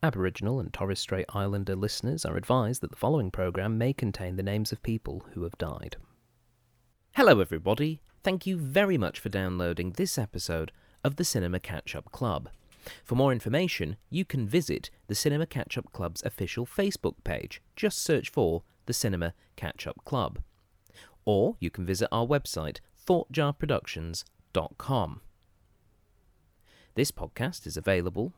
Aboriginal and Torres Strait Islander listeners are advised that the following program may contain the names of people who have died. Hello, everybody. Thank you very much for downloading this episode of the Cinema Catch Up Club. For more information, you can visit the Cinema Catch Up Club's official Facebook page. Just search for the Cinema Catch Up Club. Or you can visit our website, thoughtjarproductions.com. This podcast is available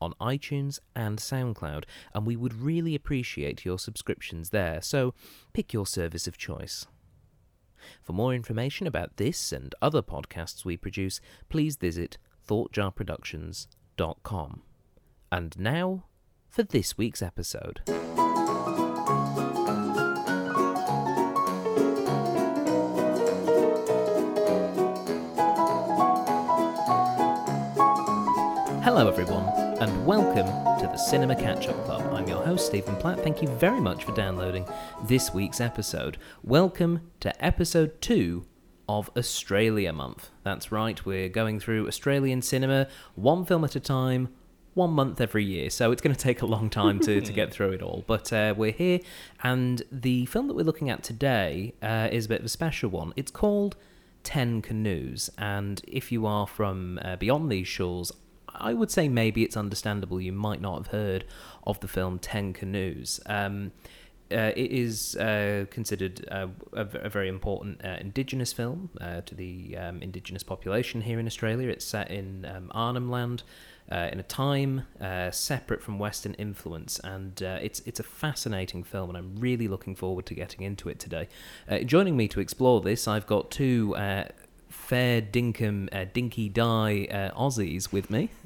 on iTunes and SoundCloud, and we would really appreciate your subscriptions there, so pick your service of choice. For more information about this and other podcasts we produce, please visit thoughtjarproductions.com. And now for this week's episode. Hello, everyone, and welcome to the Cinema Catch Up Club. I'm your host, Stephen Platt. Thank you very much for downloading this week's episode. Welcome to episode two of Australia Month. That's right, we're going through Australian cinema one film at a time, one month every year. So it's going to take a long time to, to get through it all. But uh, we're here, and the film that we're looking at today uh, is a bit of a special one. It's called Ten Canoes, and if you are from uh, beyond these shores, I would say maybe it's understandable you might not have heard of the film Ten Canoes. Um, uh, it is uh, considered uh, a, very important uh, Indigenous film uh, to the um, Indigenous population here in Australia. It's set in um, Arnhem Land. Uh, in a time separate from Western influence, and it's it's a fascinating film, and I'm really looking forward to getting into it today. Joining me to explore this, I've got two fair dinkum uh, dinky die uh, Aussies with me.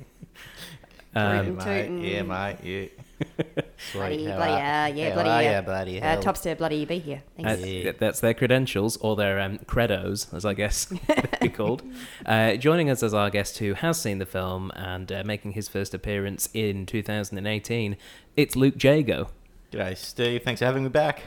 Um, Tootin' mate. Yeah, mate. Yeah. Bloody, Sweet. how bloody, uh, yeah, how bloody, are uh, ya, bloody Uh, tops to bloody be here. Uh, Thanks. Yeah. that's their credentials or their um, credos, as I guess they'd be called. Uh, joining us as our guest who has seen the film and uh, making his first appearance in 2018, it's Luke Jago. G'day, Steve. Thanks for having me back.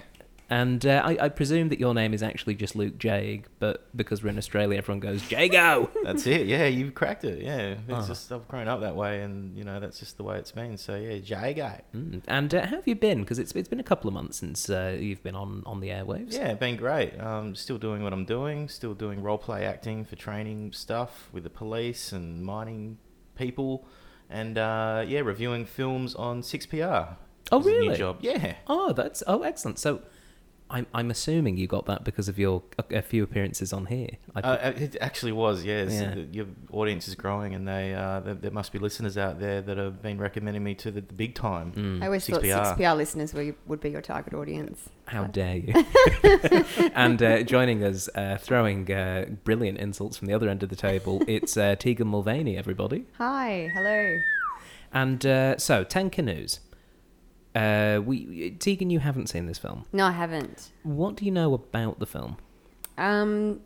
And uh, I, I presume that your name is actually just Luke Jag, but because we're in Australia, everyone goes Jago. That's it. Yeah, you cracked it. Yeah, it's Ah. just I've grown up that way, and you know that's just the way it's been. So yeah, Jago. Mm. And uh, how have you been? Because it's it's been a couple of months since uh, you've been on, on the airwaves. Yeah, been great. Um, still doing what I'm doing. Still doing role play acting for training stuff with the police and mining people, and uh, yeah, reviewing films on Six PR. Oh, really? New job. Yeah. Oh, that's oh excellent. So. I'm, I'm assuming you got that because of your a, a few appearances on here. I, Uh, it actually was, yes. Yeah. Your audience is growing, and they uh, there, there must be listeners out there that have been recommending me to the, the big time. Mm. I always 6PR. thought 6PR listeners were, would be your target audience. How But- dare you? and uh, joining us, uh, throwing uh, brilliant insults from the other end of the table, it's uh, Tegan Mulvany, everybody. Hi, hello. And uh, so, Ten Canoes. Uh, we Tegan, you haven't seen this film. No, I haven't. What do you know about the film? Um,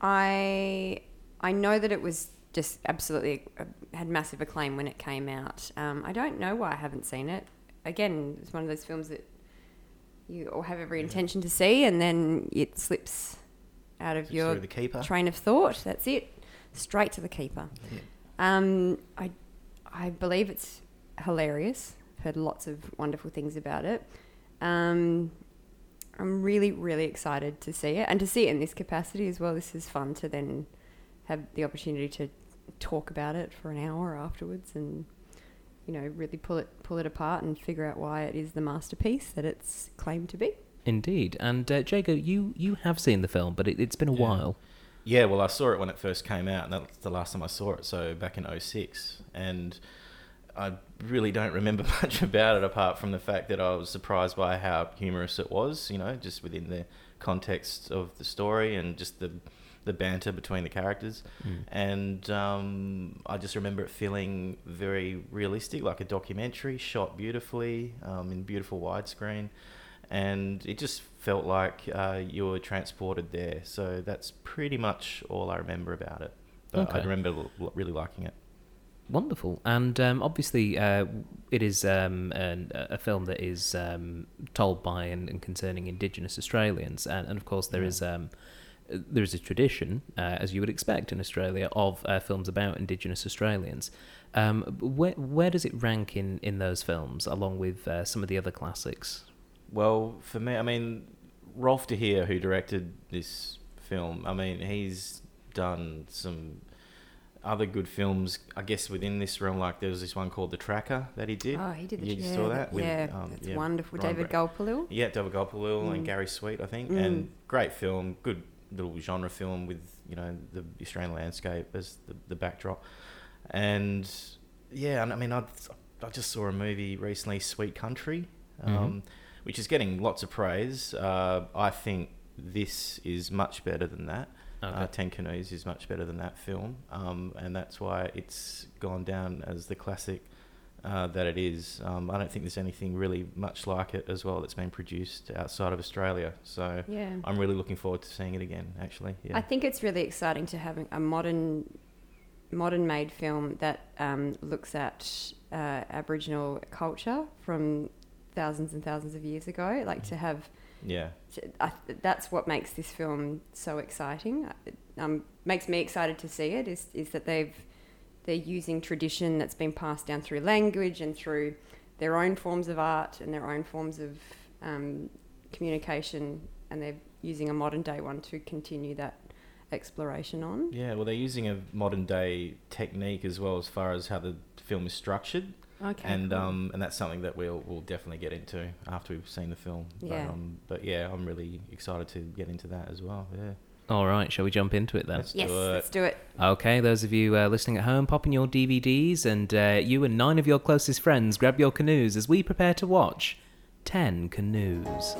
I I know that it was just absolutely uh, had massive acclaim when it came out. Um, I don't know why I haven't seen it. Again, it's one of those films that you all have every intention to see, and then it slips out of your the keeper. train of thought. That's it, straight to the keeper. Yeah. Um, I, I believe it's hilarious. I've heard lots of wonderful things about it. Um, I'm really, really excited to see it and to see it in this capacity as well. This is fun to then have the opportunity to talk about it for an hour afterwards and you know really pull it pull it apart and figure out why it is the masterpiece that it's claimed to be. Indeed. And uh, Jago, you you have seen the film, but it, it's been a Yeah. while. Yeah, well, I saw it when it first came out, and that's the last time I saw it. So back in 06. and I really don't remember much about it apart from the fact that I was surprised by how humorous it was. You know, just within the context of the story and just the the banter between the characters. Mm. and um, I just remember it feeling very realistic, like a documentary, shot beautifully um, in beautiful widescreen, and it just felt like uh, you were transported there. So that's pretty much all I remember about it. But I remember really liking it. Wonderful, and um, obviously, uh, it is um, an, a film that is um, told by and, and concerning Indigenous Australians, and, and of course, there is um, there is a tradition, uh, as you would expect in Australia, of uh, films about Indigenous Australians. Um, where where does it rank in, in those films, along with uh, some of the other classics? Well, for me, I mean, Rolf de Heer, who directed this film, I mean, he's done some other good films, I guess, within this realm. Like there was this one called The Tracker that he did. Oh, he did the You yeah, saw that? With, yeah, um, that's yeah, wonderful. Ryan David Bra- Gulpilil. Yeah, David Gulpilil Mm. and Gary Sweet, I think, Mm. and great film, good little genre film with you know the Australian landscape as the, the backdrop, and yeah, and I mean I I just saw a movie recently, Sweet Country, um, Mhm. which is getting lots of praise. Uh, I think this is much better than that. Okay. Uh, Ten Canoes is much better than that film, um, and that's why it's gone down as the classic uh, that it is. Um, I don't think there's anything really much like it as well that's been produced outside of Australia. So Yeah. I'm really looking forward to seeing it again. Actually, yeah. I think it's really exciting to have a modern, modern made film that um, looks at uh, Aboriginal culture from thousands and thousands of years ago. Like to have, yeah, I, that's what makes this film so exciting. It, Um, makes me excited to see it. Is is that they've they're using tradition that's been passed down through language and through their own forms of art and their own forms of um, communication, and they're using a modern day one to continue that exploration on. yeah. Well, they're using a modern day technique as well as far as how the film is structured, Okay. and cool. um, and that's something that we'll we'll definitely get into after we've seen the film. Yeah. But, um, but yeah, I'm really excited to get into that as well. Yeah. All right, shall we jump into it then? Let's yes, do it. let's do it. Okay, those of you uh, listening at home, pop in your DVDs, and uh, you and nine of your closest friends grab your canoes as we prepare to watch Ten Canoes.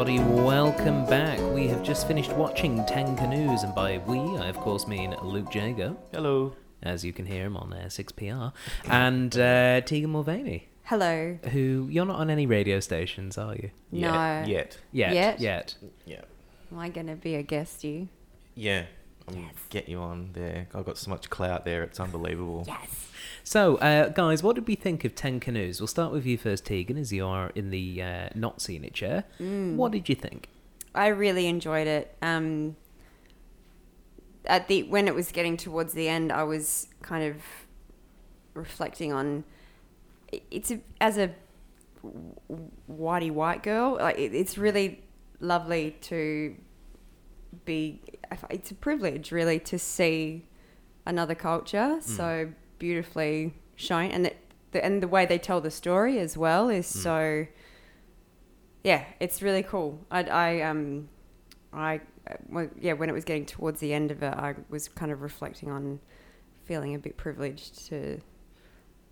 Everybody, welcome back. We have just finished watching Ten Canoes, and by we, I of course mean Luke Jago, Hello. as you can hear him on uh, 6PR, and uh, Tegan Mulvany, Hello. who you're not on any radio stations, are you? No. Yet. Yet. Yet. Yet? Yet. Yeah. Am I going to be a guest, you? Yeah. I'm get you on there. I've got so much clout there. It's unbelievable. Yes. So, uh, guys, what did we think of Ten Canoes? We'll start with you first, Tegan, as you are in the uh, not seen it chair. Mm. What did you think? I really enjoyed it. Um, at the when it was getting towards the end, I was kind of reflecting on it- it's a, as a whitey white girl. Like it, it's really lovely to be. It's a privilege, really, to see another culture so beautifully shown, and the, and the way they tell the story as well is so yeah, it's really cool. I, I um, I, well, yeah, when it was getting towards the end of it, I was kind of reflecting on feeling a bit privileged to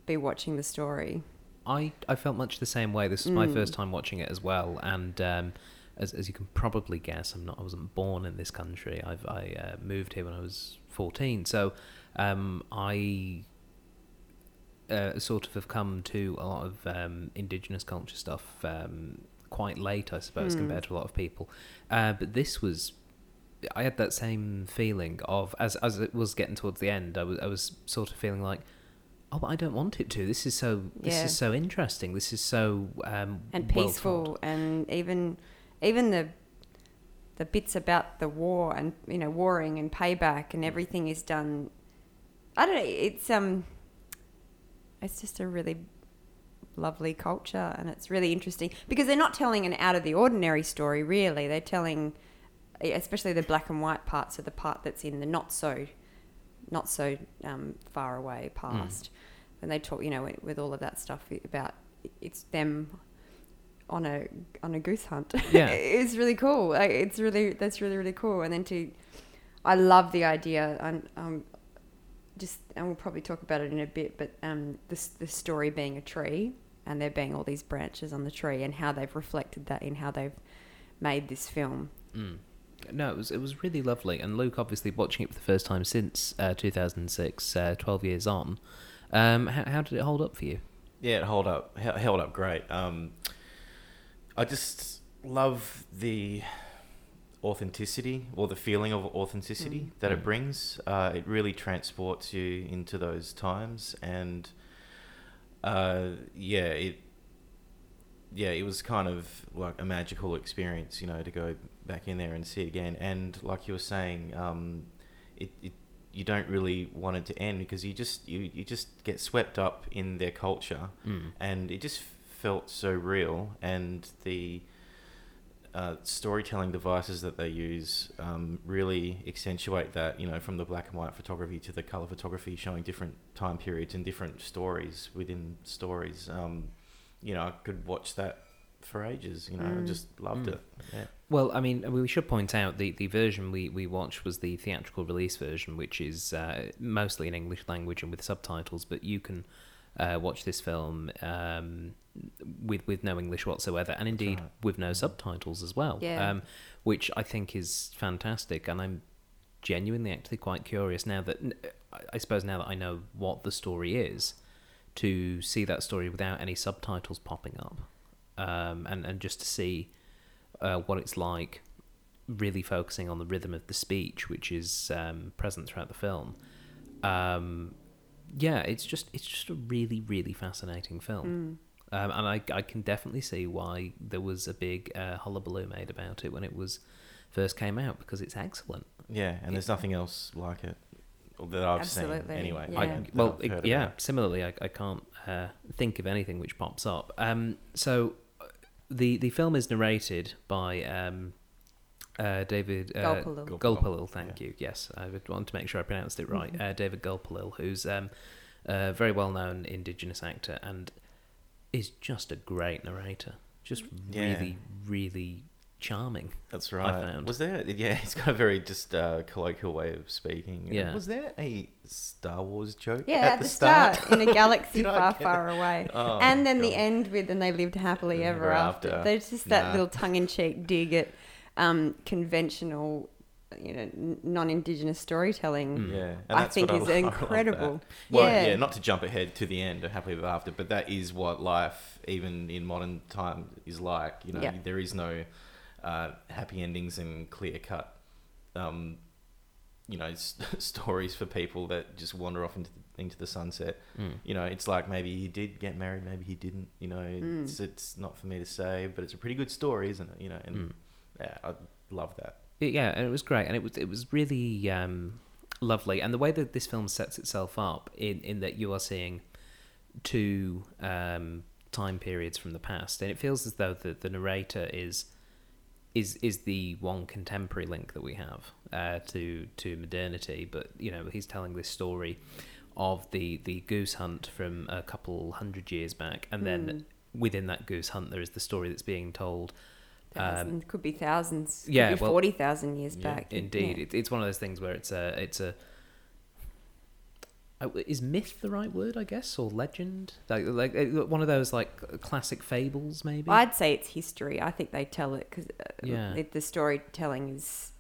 be watching the story. I, I felt much the same way. This my Mm. first time watching it as well, and um, as, as you can probably guess, I'm not. I wasn't born in this country. I've I uh, moved here when I was 14, so um, I uh, sort of have come to a lot of um, indigenous culture stuff um, quite late, I suppose, Mm. compared to a lot of people. Uh, but this was. I had that same feeling of as as it was getting towards the end. I was I was sort of feeling like, oh, but I don't want it to. This is so this Yeah. is so interesting. This is so um, and peaceful and even even the the bits about the war and you know warring and payback and everything is done i don't know it's um it's just a really lovely culture and it's really interesting because they're not telling an out of the ordinary story really they're telling especially the black and white parts of the part that's in the not so not so um, far away past and they talk you know with, with all of that stuff about it's them on a on a goose hunt. Yeah. it's really cool. It's really that's really really cool. And then to, I love the idea. And um, just and we'll probably talk about it in a bit. But um, this the story being a tree and there being all these branches on the tree and how they've reflected that in how they've made this film. Mm. No, it was it was really lovely. And Luke, obviously, watching it for the first time since uh, 2006, uh, 12 years on. Um, how, how did it hold up for you? Yeah, it held up. Held up great. Um, I just love the authenticity or the feeling of authenticity Mm. that Mm. it brings. Uh, it really transports you into those times, and uh, yeah, it yeah, it was kind of like a magical experience, you know, to go back in there and see it again. And like you were saying, um, it, it you don't really want it to end because you just you, you just get swept up in their culture, Mm. and it just felt so real. And the uh, storytelling devices that they use um, really accentuate that. You know, from the black and white photography to the color photography, showing different time periods and different stories within stories. Um, you know, I could watch that for ages. You know, I Mm. just loved Mm. it. Yeah. Well, I mean, we should point out the, the version we, we watched was the theatrical release version, which is uh, mostly in English language and with subtitles. But you can uh, watch this film um, with with no English whatsoever, and indeed right. with no subtitles as well. Yeah. Um, which I think is fantastic, and I'm genuinely actually quite curious now that I- I suppose now that I know what the story is, to see that story without any subtitles popping up, um, and and just to see uh, what it's like, really focusing on the rhythm of the speech, which is um, present throughout the film. Um, yeah, it's just it's just a really really fascinating film, Mm. Um, and I I can definitely see why there was a big uh, hullabaloo made about it when it was first came out because it's excellent. Yeah, and there's nothing else like it that I've Absolutely, seen anyway. yeah. I, that well, I've yeah. about. Similarly, I, I can't uh, think of anything which pops up. Um, so uh, the the film is narrated by um, uh, David uh, Gulpilil. Gulpilil. Gulpilil, thank you. Yes, I wanted to make sure I pronounced it right. Mhm. Uh, David Gulpilil, who's um, a very well known Indigenous actor and is just a great narrator. Just Yeah. really, really charming. That's right. found. Was there? Yeah, he's got a very just uh, colloquial way of speaking. Yeah. Was there a Star Wars joke? Yeah, at, at, the start, in a galaxy far, far away. Oh, and then the end with "and they lived happily Ever ever after." after. There's just that Nah. little tongue-in-cheek dig at um, conventional, you know, non-indigenous storytelling. Mm. Yeah, and I think what is I love incredible. that. Well, Yeah. yeah. not to jump ahead to the end of Happily Ever After, but that is what life, even in modern time, is like. You know, Yeah. there is no uh, happy endings and clear cut, um, you know, s- stories for people that just wander off into the, into the sunset. Mm. You know, it's like maybe he did get married, maybe he didn't. You know, Mm. it's, it's not for me to say, but it's a pretty good story, isn't it? You know, and Mm. yeah, I love that. Yeah, and it was great, and it was it was really um, lovely, and the way that this film sets itself up in in that you are seeing two um, time periods from the past, and it feels as though the the narrator is is is the one contemporary link that we have uh, to to modernity, but you know he's telling this story of the the goose hunt from a couple hundred years back, and then Mm. within that goose hunt there is the story that's being told Um, could be thousands. Could yeah, be well- forty thousand years Yeah, back. Indeed, Yeah. it, it's one of those things where it's a it's a uh, is myth the right word? I guess or legend, like like uh, one of those like classic fables, maybe. I'd say it's history. I think they tell it because Yeah. it, the storytelling is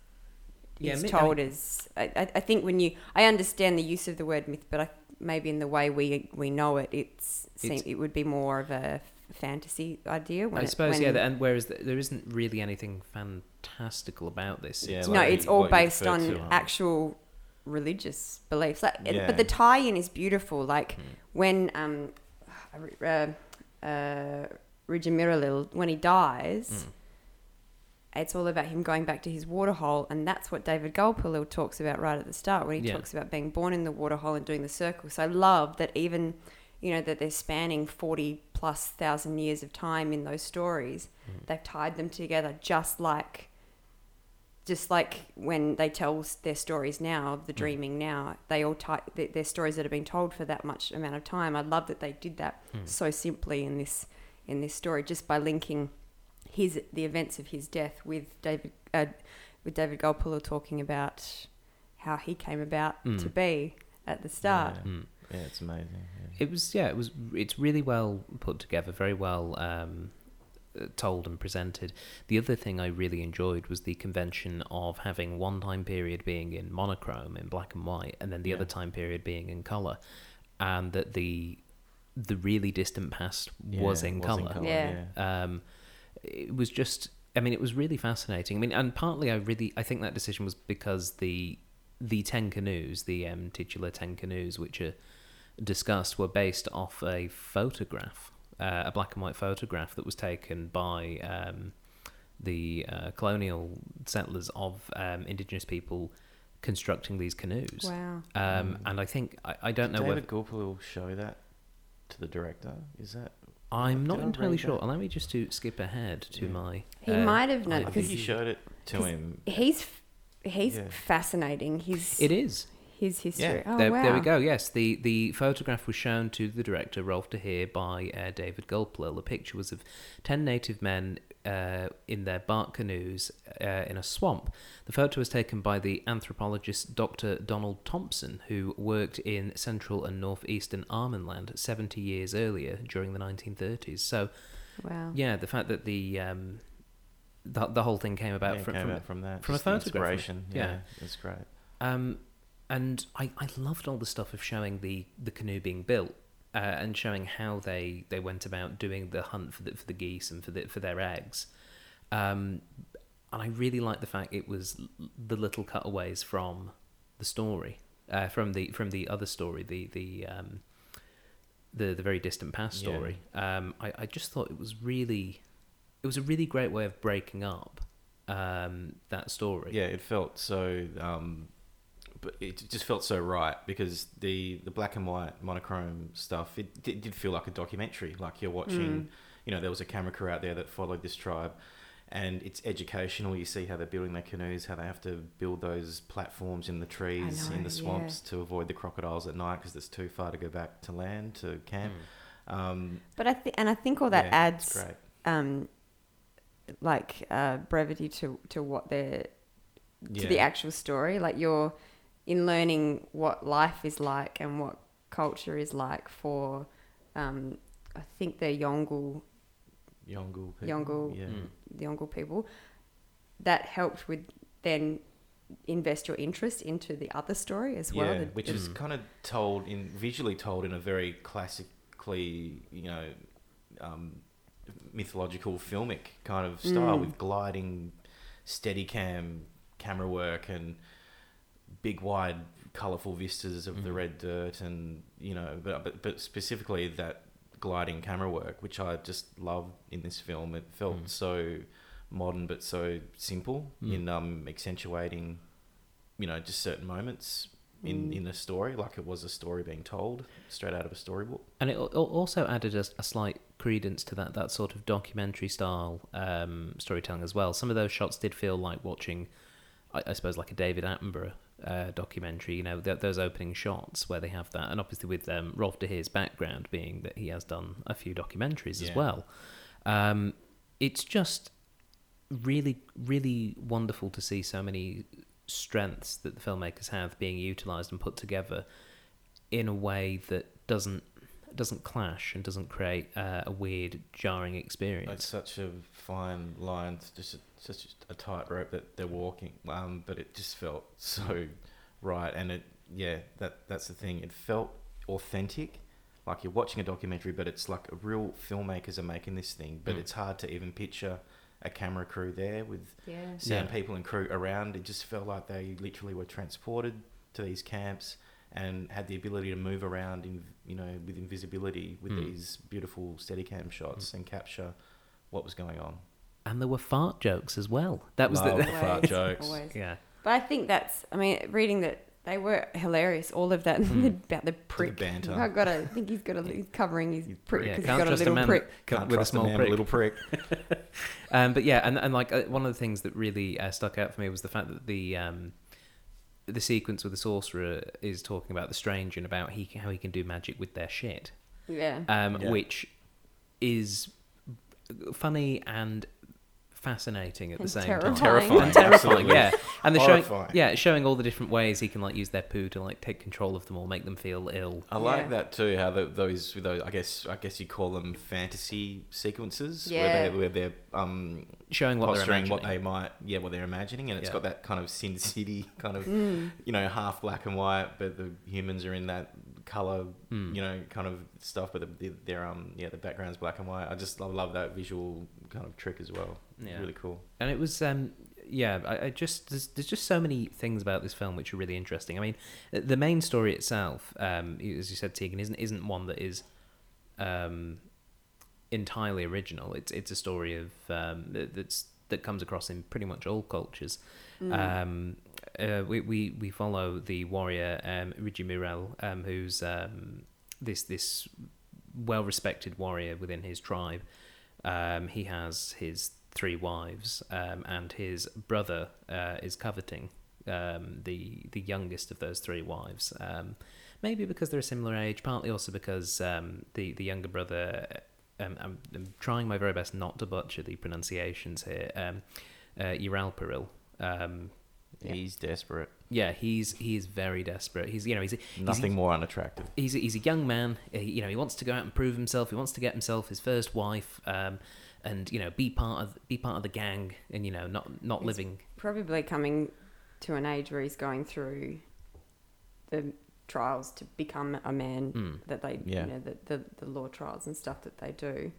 Yeah, is myth- I told mean- as. I, I I think when you, I understand the use of the word myth, but I, maybe in the way we we know it, it's, seem, It's- it would be more of a fantasy idea. When I it- suppose when- yeah, and whereas th- there isn't really anything fantastical about this. Yeah, It's- no, it's all based on to, actual religious beliefs. Like, Yeah. but the tie-in is beautiful. Like Hmm. when um, uh, uh, Ridjimiraril, when he dies, Mm. it's all about him going back to his waterhole, and that's what David Gulpilil talks about right at the start when he Yeah. talks about being born in the waterhole and doing the circle. So I love that even, you know, that they're spanning forty plus thousand years of time in those stories. Mm. They've tied them together just like, just like when they tell their stories now, the Mm. dreaming now, they all tie their, stories that have been told for that much amount of time. I love that they did that Mm. so simply in this in this story just by linking his the events of his death with David uh, with David Gulpilil talking about how he came about Mm. to be at the start. Yeah. Mm. Yeah, it's amazing. Yeah. It was yeah, it was it's really well put together, very well um, uh, told and presented. The other thing I really enjoyed was the convention of having one time period being in monochrome in black and white, and then the Yeah. other time period being in color, and that the the really distant past was in was color. Yeah. Um, it was just, I mean, it was really fascinating. I mean, and partly I really, I think that decision was because the the ten canoes, the um, titular ten canoes, which are discussed, were based off a photograph uh, a black and white photograph that was taken by um, the uh, colonial settlers of um, indigenous people constructing these canoes. Wow. Um, and I think I, I don't know whether David Gulpilil show that to the director. Is that? I'm not entirely sure. that? Allow me just to skip ahead to Yeah. my. He uh, might have known I think because he showed it to him. he's he's Yeah. fascinating. He's It is. His history. Oh there, wow. there we go. Yes, the the photograph was shown to the director Rolf de Heer by uh, David Gulpilil. The picture was of ten native men uh, in their bark canoes uh, in a swamp. The photo was taken by the anthropologist Dr. Donald Thomson, who worked in central and northeastern Arnhem seventy years earlier during the 1930s. So, Wow. yeah, the fact that the um, the, the whole thing came about yeah, from, came from from that. from a just the photograph. Inspiration. Yeah. Yeah, it's great. Um, and I, I loved all the stuff of showing the, the canoe being built uh, and showing how they, they went about doing the hunt for the, for the geese and for the, for their eggs. Um, and I really liked the fact it was the little cutaways from the story, uh, from the from the other story, the the um, the the very distant past Yeah. story. Um, I, I just thought it was really, it was a really great way of breaking up um, that story. Yeah, it felt so. Um, but it just felt so right because the the black and white monochrome stuff it did, did feel like a documentary. Like you're watching, Mm. you know, there was a camera crew out there that followed this tribe, and it's educational. You see how they're building their canoes, how they have to build those platforms in the trees, know, in the yeah. swamps to avoid the crocodiles at night because it's too far to go back to land to camp. Mm. Um, But I think and I think all that yeah, adds great. um like uh, brevity to to what they're to the actual story. Like you're in learning what life is like and what culture is like for um I think they're Yolngu Yolngu, people, Yolngu yeah. Mm. the Yolngu people. That helped with then invest your interest into the other story as well. Yeah, the- which the- is Mm. kind of told in visually told in a very classically, you know, um, mythological filmic kind of style Mm. with gliding, steadicam camera work and big wide colorful vistas of the Mhm. red dirt and you know but, but but specifically that gliding camera work which I just loved in this film it felt Mm. so modern but so simple Mm. in um accentuating you know just certain moments in Mm. in the story like it was a story being told straight out of a storybook And it al- al- also added a, a slight credence to that, that sort of documentary style um, storytelling as well. Some of those shots did feel like watching, I, I suppose, like a David Attenborough uh, documentary. You know, th- those opening shots where they have that, and obviously with um, Rolf de Heer's background being that he has done a few documentaries as well. Um, it's just really, really wonderful to see so many strengths that the filmmakers have being utilized and put together in a way that doesn't doesn't clash and doesn't create uh, a weird jarring experience. it's such a fine line just a, such a tightrope that they're walking um but it just felt so right and it yeah that that's the thing it felt authentic like you're watching a documentary but it's like real filmmakers are making this thing but Mm. it's hard to even picture a camera crew there with yeah. sound Yeah. people and crew around. It just felt like they literally were transported to these camps and had the ability to move around in you know with invisibility with Mm. these beautiful steadicam shots and capture what was going on. And there were fart jokes as well. That was Love the the fart jokes. always. yeah. But I think that's, I mean, reading that they were hilarious. All of that Mm. about the prick. banter. I've got to I think he's got a, he's covering his He's prick Yeah, because can't he's got a trust a little man prick. co- Can't with a trust small man, prick. little prick. Um, but yeah, and and like uh, one of the things that really uh, stuck out for me was the fact that the um, the sequence with the sorcerer is talking about the strange and about he how he can do magic with their shit, Yeah. um, Yeah. which is funny and fascinating at the same terrifying. time. Terrifying, and terrifying, yeah. And they're showing, yeah, showing all the different ways he can like use their poo to like take control of them or make them feel ill. I like Yeah. that too. How the, those, those, I guess, I guess you call them fantasy sequences, Yeah. where they where they're um, Showing what they're posturing what they might, yeah, what they're imagining, and it's Yeah. got that kind of Sin City kind of, Mm. you know, half black and white, but the humans are in that color, Mm. you know, kind of stuff. But the, the, their um, yeah, the background's black and white. I just I love that visual kind of trick as well. Yeah. Really cool. and it was um yeah I, I just there's, there's just so many things about this film which are really interesting i mean the main story itself um as you said tegan isn't isn't one that is um entirely original. It's it's a story of um, that- that's that comes across in pretty much all cultures. Um, uh, we, we we follow the warrior um, Ridjimiraril, um, who's um, this this well respected warrior within his tribe. Um, he has his three wives, um, and his brother uh, is coveting um, the the youngest of those three wives. Um, maybe because they're a similar age, partly also because um, the the younger brother. Um, I'm, I'm trying my very best not to butcher the pronunciations here. Um, uh, Yeeralparil. Um, Yeah. He's desperate. yeah, he's he's very desperate. He's you know he's he's- Nothing more unattractive. he's a, he's a young man. He, you know, he wants to go out and prove himself. He wants to get himself his first wife, um, and you know, be part of be part of the gang, and you know, not not He's- living. Probably coming to an age where he's going through the trials to become a man Mm, that they, Yeah. you know, the, the, the law trials and stuff that they do.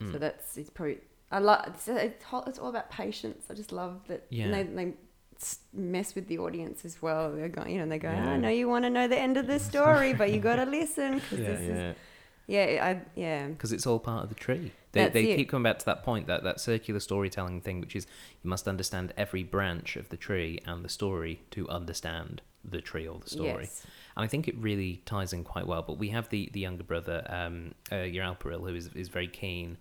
mm. So that's it's probably I love it's, it's all- it's all about patience. I just love that. Yeah. And they, they mess with the audience as well. They're going, you know, they go, Yeah. I know you want to know the end of the story, but you got to listen 'cause Yeah. this is Yeah. I yeah. because it's all part of the tree. They, That's they it. keep coming back to that point that that circular storytelling thing, which is you must understand every branch of the tree and the story to understand the tree or the story. Yes. And I think it really ties in quite well. But we have the, the younger brother, um, uh, who is, is very keen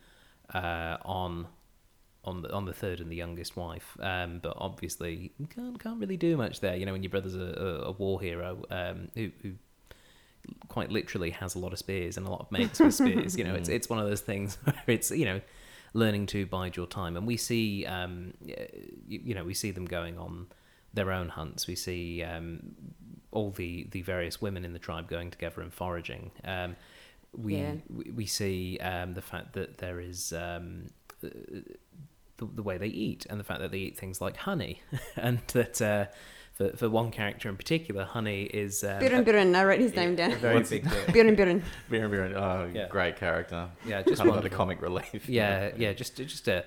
uh, on on the on the third and the youngest wife. Um, but obviously can't can't really do much there. You know, when your brother's a, a, a war hero um, who, who quite literally has a lot of spears and a lot of mates with spears. You know, it's it's one of those things where it's you know learning to bide your time. And we see, um, you, you know, we see them going on their own hunts. We see um, all the, the various women in the tribe going together and foraging. Um, we, Yeah. we we see um, the fact that there is um, the, the way they eat and the fact that they eat things like honey, and that uh, for for one character in particular, honey is um, Biren Biren, I wrote his name a down. very What's- big deal. Birrinbirrin. Biren Biren, oh, Yeah. great character. Yeah, just kind of like the comic relief. Yeah, yeah, just just a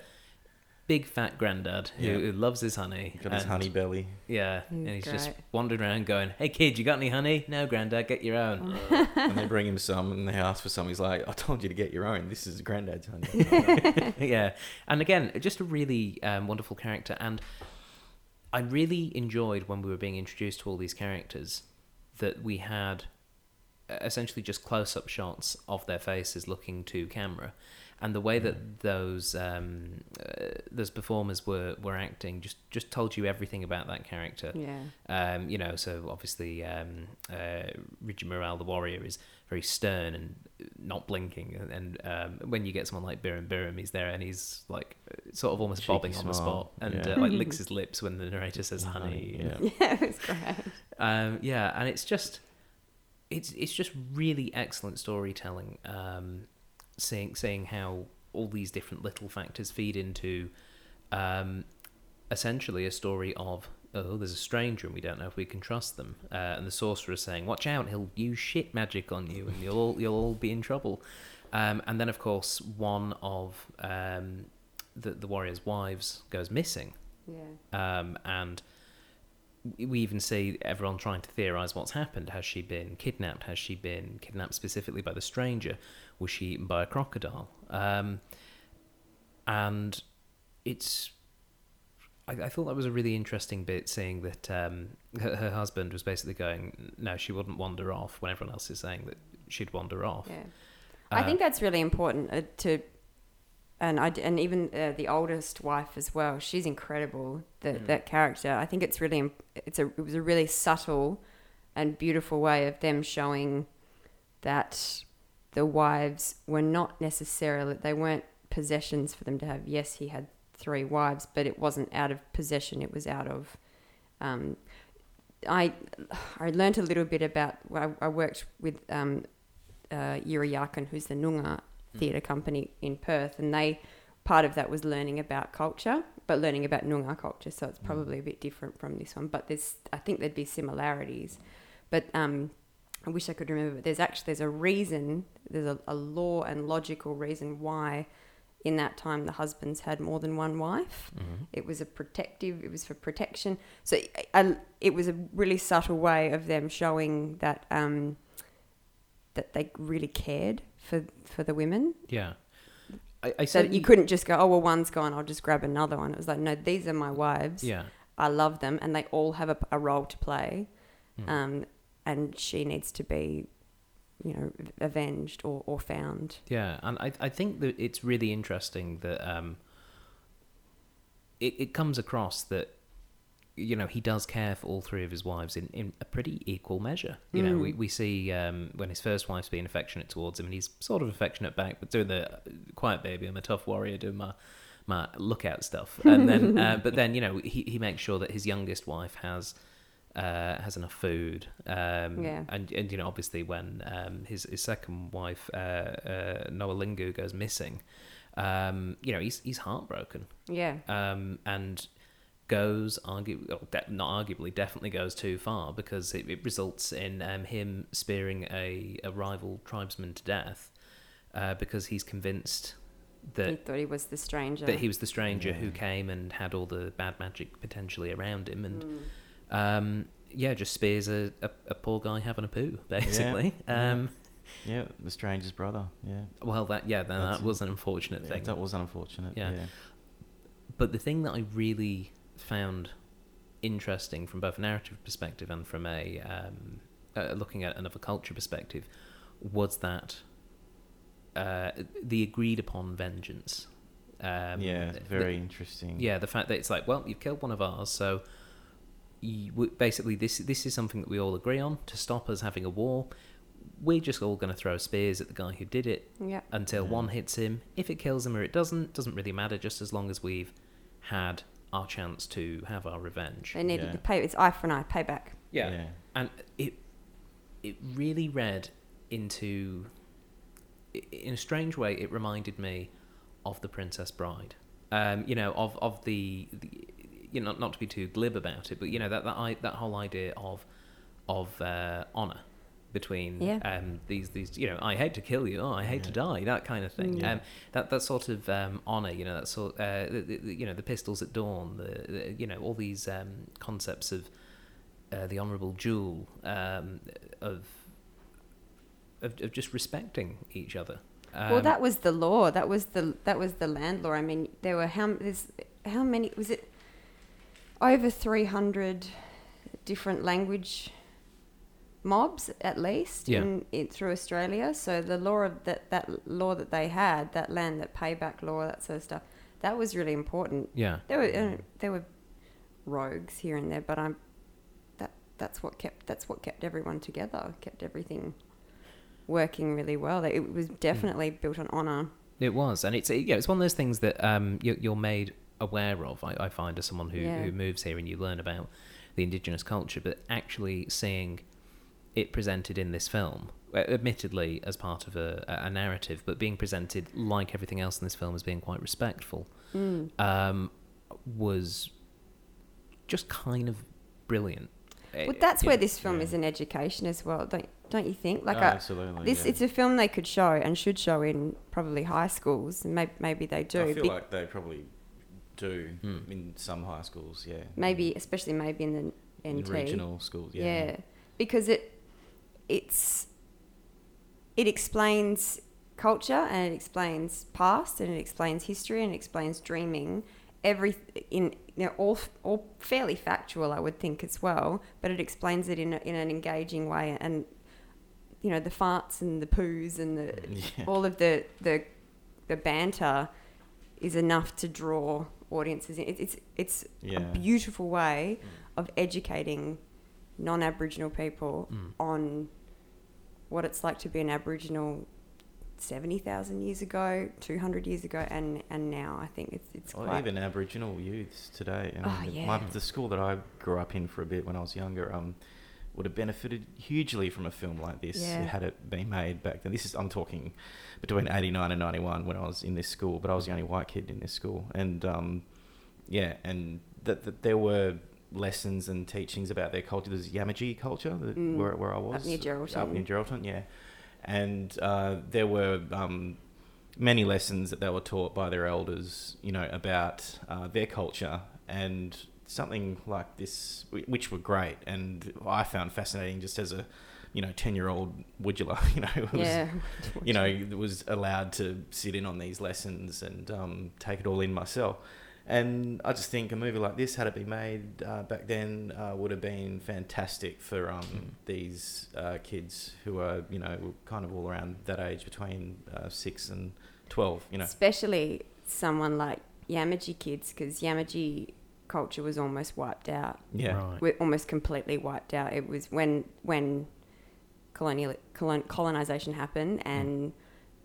big fat granddad who, Yeah. who loves his honey. Got his honey belly. Yeah, and he's just wandering around going, "Hey kid, you got any honey? No, granddad, get your own." and they bring him some and they ask for some. He's like, I told you to get your own. This is granddad's honey. yeah, and again, just a really um, wonderful character, and I really enjoyed when we were being introduced to all these characters that we had essentially just close-up shots of their faces looking to camera, and the way that those um, uh, those performers were were acting just just told you everything about that character. Yeah. Um, you know, so obviously, um, uh, Ridjimiraril, the warrior, is very stern and not blinking. And, and um, when you get someone like Birrinbirrin, he's there and he's like uh, sort of almost Cheeky bobbing on the spot and yeah. uh, like licks his lips when the narrator says Honey, honey. yeah. Yeah, it was great. Um, yeah, and it's just it's it's just really excellent storytelling. Um, seeing seeing how all these different little factors feed into um, essentially a story of oh, there's a stranger and we don't know if we can trust them, uh, and the sorcerer is saying, "Watch out, he'll use shit magic on you, and you'll all, you'll all be in trouble." Um, and then, of course, one of um, the the warrior's wives goes missing, Yeah. um, and we even see everyone trying to theorize what's happened. Has she been kidnapped? Has she been kidnapped specifically by the stranger? Was she eaten by a crocodile? Um, and it's. I, I thought that was a really interesting bit, seeing that um, her, her husband was basically going, "No, she wouldn't wander off," when everyone else is saying that she'd wander off. Yeah. I Uh, think that's really important uh, to, and I and even uh, the oldest wife as well. She's incredible. That Mm. that character. I think it's really it's a it was a really subtle and beautiful way of them showing that the wives were not necessarily they weren't possessions for them to have. Yes, he had three wives, but it wasn't out of possession. It was out of. Um, I I learned a little bit about. I, I worked with um, uh, Yirra Yaakin, who's the Noongar theatre company in Perth, and they part of that was learning about culture, but learning about Noongar culture. So it's probably a bit different from this one, but there's I think there'd be similarities. But um, I wish I could remember. But there's actually there's a reason. There's a, a law and logical reason why. In that time, the husbands had more than one wife. Mhm. It was a protective. It was for protection. So I, I, it was a really subtle way of them showing that um, that they really cared for for the women. Yeah. I, I So certainly- you couldn't just go, oh well, one's gone, I'll just grab another one. It was like, no, these are my wives. Yeah. I love them, and they all have a, a role to play. Mm. Um, and she needs to be, you know, avenged or, or found. Yeah, and I I think that it's really interesting that um it, it comes across that you know he does care for all three of his wives in, in a pretty equal measure. You know, we we see um, when his first wife's being affectionate towards him, and he's sort of affectionate back, but doing the uh, quiet baby, I'm a tough warrior, doing my my lookout stuff, and then uh, but then you know he he makes sure that his youngest wife has. Uh, has enough food, um, Yeah. and and you know obviously when um, his his second wife uh, uh, Nowalingu goes missing, um, you know he's he's heartbroken, Yeah. um, and goes argu- de- not arguably definitely goes too far because it, it results in um, him spearing a, a rival tribesman to death uh, because he's convinced that he that thought he was the stranger. that he was the stranger who came and had all the bad magic potentially around him and Mm. Um, yeah just spears a, a, a poor guy having a poo basically Yeah. um, Yeah, the stranger's brother. Yeah, well that yeah then that was an unfortunate thing that was unfortunate. Yeah. Yeah, But the thing that I really found interesting from both a narrative perspective and from a um, uh, looking at another culture perspective was that uh, the agreed upon vengeance. Um, yeah, the- very interesting. yeah, the fact that it's like, well, you've killed one of ours, so you, basically this this is something that we all agree on to stop us having a war. We're just all going to throw spears at the guy who did it yeah. until Yeah. one hits him. If it kills him or it doesn't, doesn't really matter. Just as long as we've had our chance to have our revenge. They needed Yeah. to pay. It's eye for an eye, payback. yeah, and it it really read into in a strange way. It reminded me of the Princess Bride. Um, you know, of of the, the you know, not to be too glib about it, but you know that that I, that whole idea of of uh, honor between Yeah. um, these these you know I hate to kill you, oh I hate to die, that kind of thing. Mm. Um, that that sort of um, honor, you know, that sort uh, the, the, the- you know the pistols at dawn, the, the you know all these um, concepts of uh, the honourable duel um, of, of of just respecting each other. well, Um, that was the law. That was the that was the land law. I mean, there were how there's how many was it? Over three hundred different language mobs at least Yeah. in, in through Australia. So the law of that that law that they had, that land, that payback law, that sort of stuff, that was really important. yeah, There were uh, there were rogues here and there, but I'm that that's what kept that's what kept everyone together, kept everything working really well. It was definitely built on honor. it was, and it's yeah, it's one of those things that um, you, you're made aware of. I, I find as someone who, Yeah. who moves here and you learn about the indigenous culture, but actually seeing it presented in this film, uh, admittedly as part of a, a narrative, but being presented like everything else in this film as being quite respectful, Mm. um, was just kind of brilliant. Well, Uh, that's you where this film yeah. is an education as well, don't don't you think? Like Oh, I, absolutely. this, yeah. it's a film they could show and should show in probably high schools. Maybe maybe they do. I feel Be- like they probably do Hmm. in some high schools. Yeah, maybe especially maybe in the in NT. regional schools. Yeah, yeah. because it it's it explains culture and it explains past and it explains history and it explains dreaming every in you know all all fairly factual I would think as well but it explains it in a, in an engaging way and you know the farts and the poos and the Yeah. all of the the the banter is enough to draw audiences in. It, it's it's Yeah. a beautiful way of educating non-Aboriginal people Mm. on what it's like to be an Aboriginal seventy thousand years ago, two hundred years ago, and and now. I think it's it's quite even Aboriginal youths today. I Oh, yeah. my, the school that I grew up in for a bit when I was younger um, would have benefited hugely from a film like this Yeah. had it been made back then. This is I'm talking between 89 and 91 when I was in this school, but I was the only white kid in this school, and um, yeah, and that, that there were lessons and teachings about their culture. There's Yamaji culture that, Mm. where where I was near Geraldton. Up near Geraldton, yeah, and uh, there were. Um, many lessons that they were taught by their elders, you know, about uh, their culture and something like this, which were great and I found fascinating just as a you know, ten year old Woodula, you know, was, yeah. you know, was allowed to sit in on these lessons and um, take it all in myself. And I just think a movie like this, had it been made uh, back then, uh, would have been fantastic for um, Mm. these uh, kids who are, you know, kind of all around that age between uh, six and twelve. You know, Especially someone like Yamaji kids, because Yamaji culture was almost wiped out. yeah, Right. We're almost completely wiped out. It was when when colonial colon, colonization happened and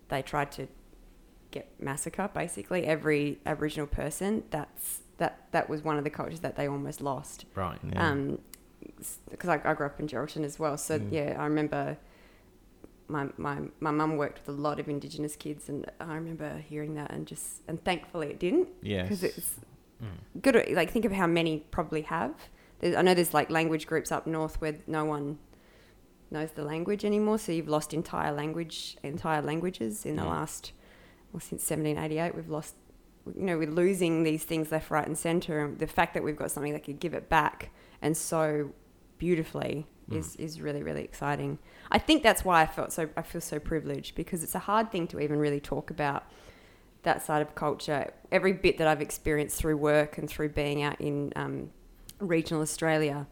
they tried to get massacre basically every Aboriginal person. That's that that was one of the cultures that they almost lost. Right. yeah. Um, because I, I grew up in Geraldton as well, so Mm. yeah, I remember. My my my mum worked with a lot of Indigenous kids, and I remember hearing that, and just and thankfully it didn't Yeah. because it's Mm. good like think of how many probably have there's, i know there's like language groups up north where no one knows the language anymore so you've lost entire language entire languages in the Mm. last well since 1788 we've lost you know we're losing these things left right and center and the fact that we've got something that could give it back and so beautifully is, is really really exciting i think that's why i felt so i feel so privileged because it's a hard thing to even really talk about that side of culture. Every bit that I've experienced through work and through being out in um, regional Australia,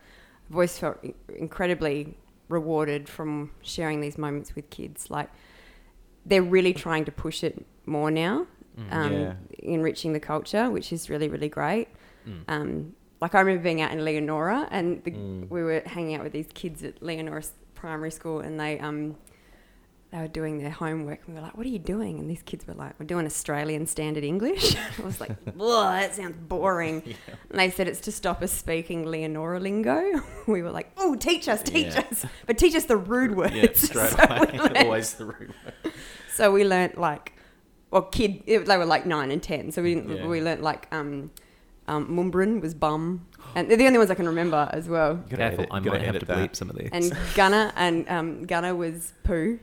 I've always felt incredibly rewarded from sharing these moments with kids. Like they're really trying to push it more now, Mm. um, Yeah. enriching the culture, which is really really great. Mm. Um, like I remember being out in Leonora, and the, Mm. we were hanging out with these kids at Leonora Primary School, and they um, they were doing their homework, and we were like, "What are you doing?" And these kids were like, "We're doing Australian Standard English." I was like, "Whoa, that sounds boring." And they said it's to stop us speaking Leonora lingo. we were like, "Oh, teach us, teach Yeah. us, but teach us the rude words." yeah, straight So away. learnt- Always the rude word. so we learnt like, well, kid, it, they were like nine and ten. So we didn't, Yeah. we learnt like um, um, Mumbrin was bum, and they're the only ones I can remember as well. Gotta Careful, I gotta might have to bleep that. some of these. And Gunner and um, Gunner was poo,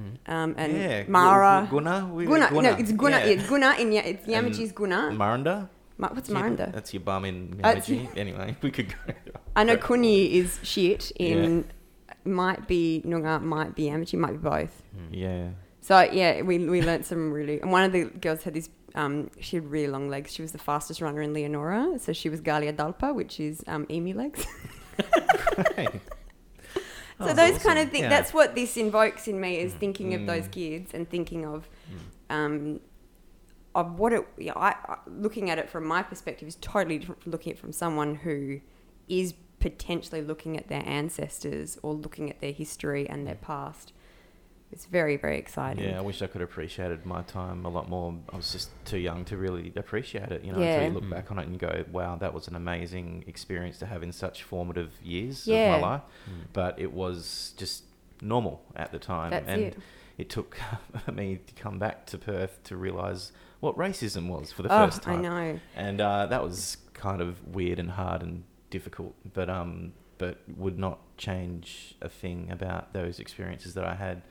Mm. um, and yeah, Mara. Guna, we- Guna, no, it's Guna. Yeah. Yeah. Guna in yeah, it's And Yamaji's Guna. Maranda. Ma- what's Yeah, Maranda? That's your bum in Uh, Yamaji. anyway, we could go. I know Kuni is shit in. Might be Noongar, might be Yamaji, might be both. Yeah. So yeah, we we learnt some really. And one of the girls had this. Um, she had really long legs. She was the fastest runner in Leonora. So she was Galia Dalpa, which is um, emu legs. So Oh, those awesome. kind of things. Yeah. That's what this invokes in me is Mm. thinking of those Mm. kids and thinking of Mm. um, of what it. Yeah, I, I looking at it from my perspective is totally different from looking at it from someone who is potentially looking at their ancestors or looking at their history and their past. It's very very exciting. Yeah, I wish I could have appreciated my time a lot more. I was just too young to really appreciate it, you know, Yeah. until you look Mm. back on it and go, wow, that was an amazing experience to have in such formative years Yeah. of my life. Mm. But it was just normal at the time. That's and it. it took me to come back to Perth to realise what racism was for the Oh, first I time. know. And uh, that was kind of weird and hard and difficult, but um, but would not change a thing about those experiences that I had.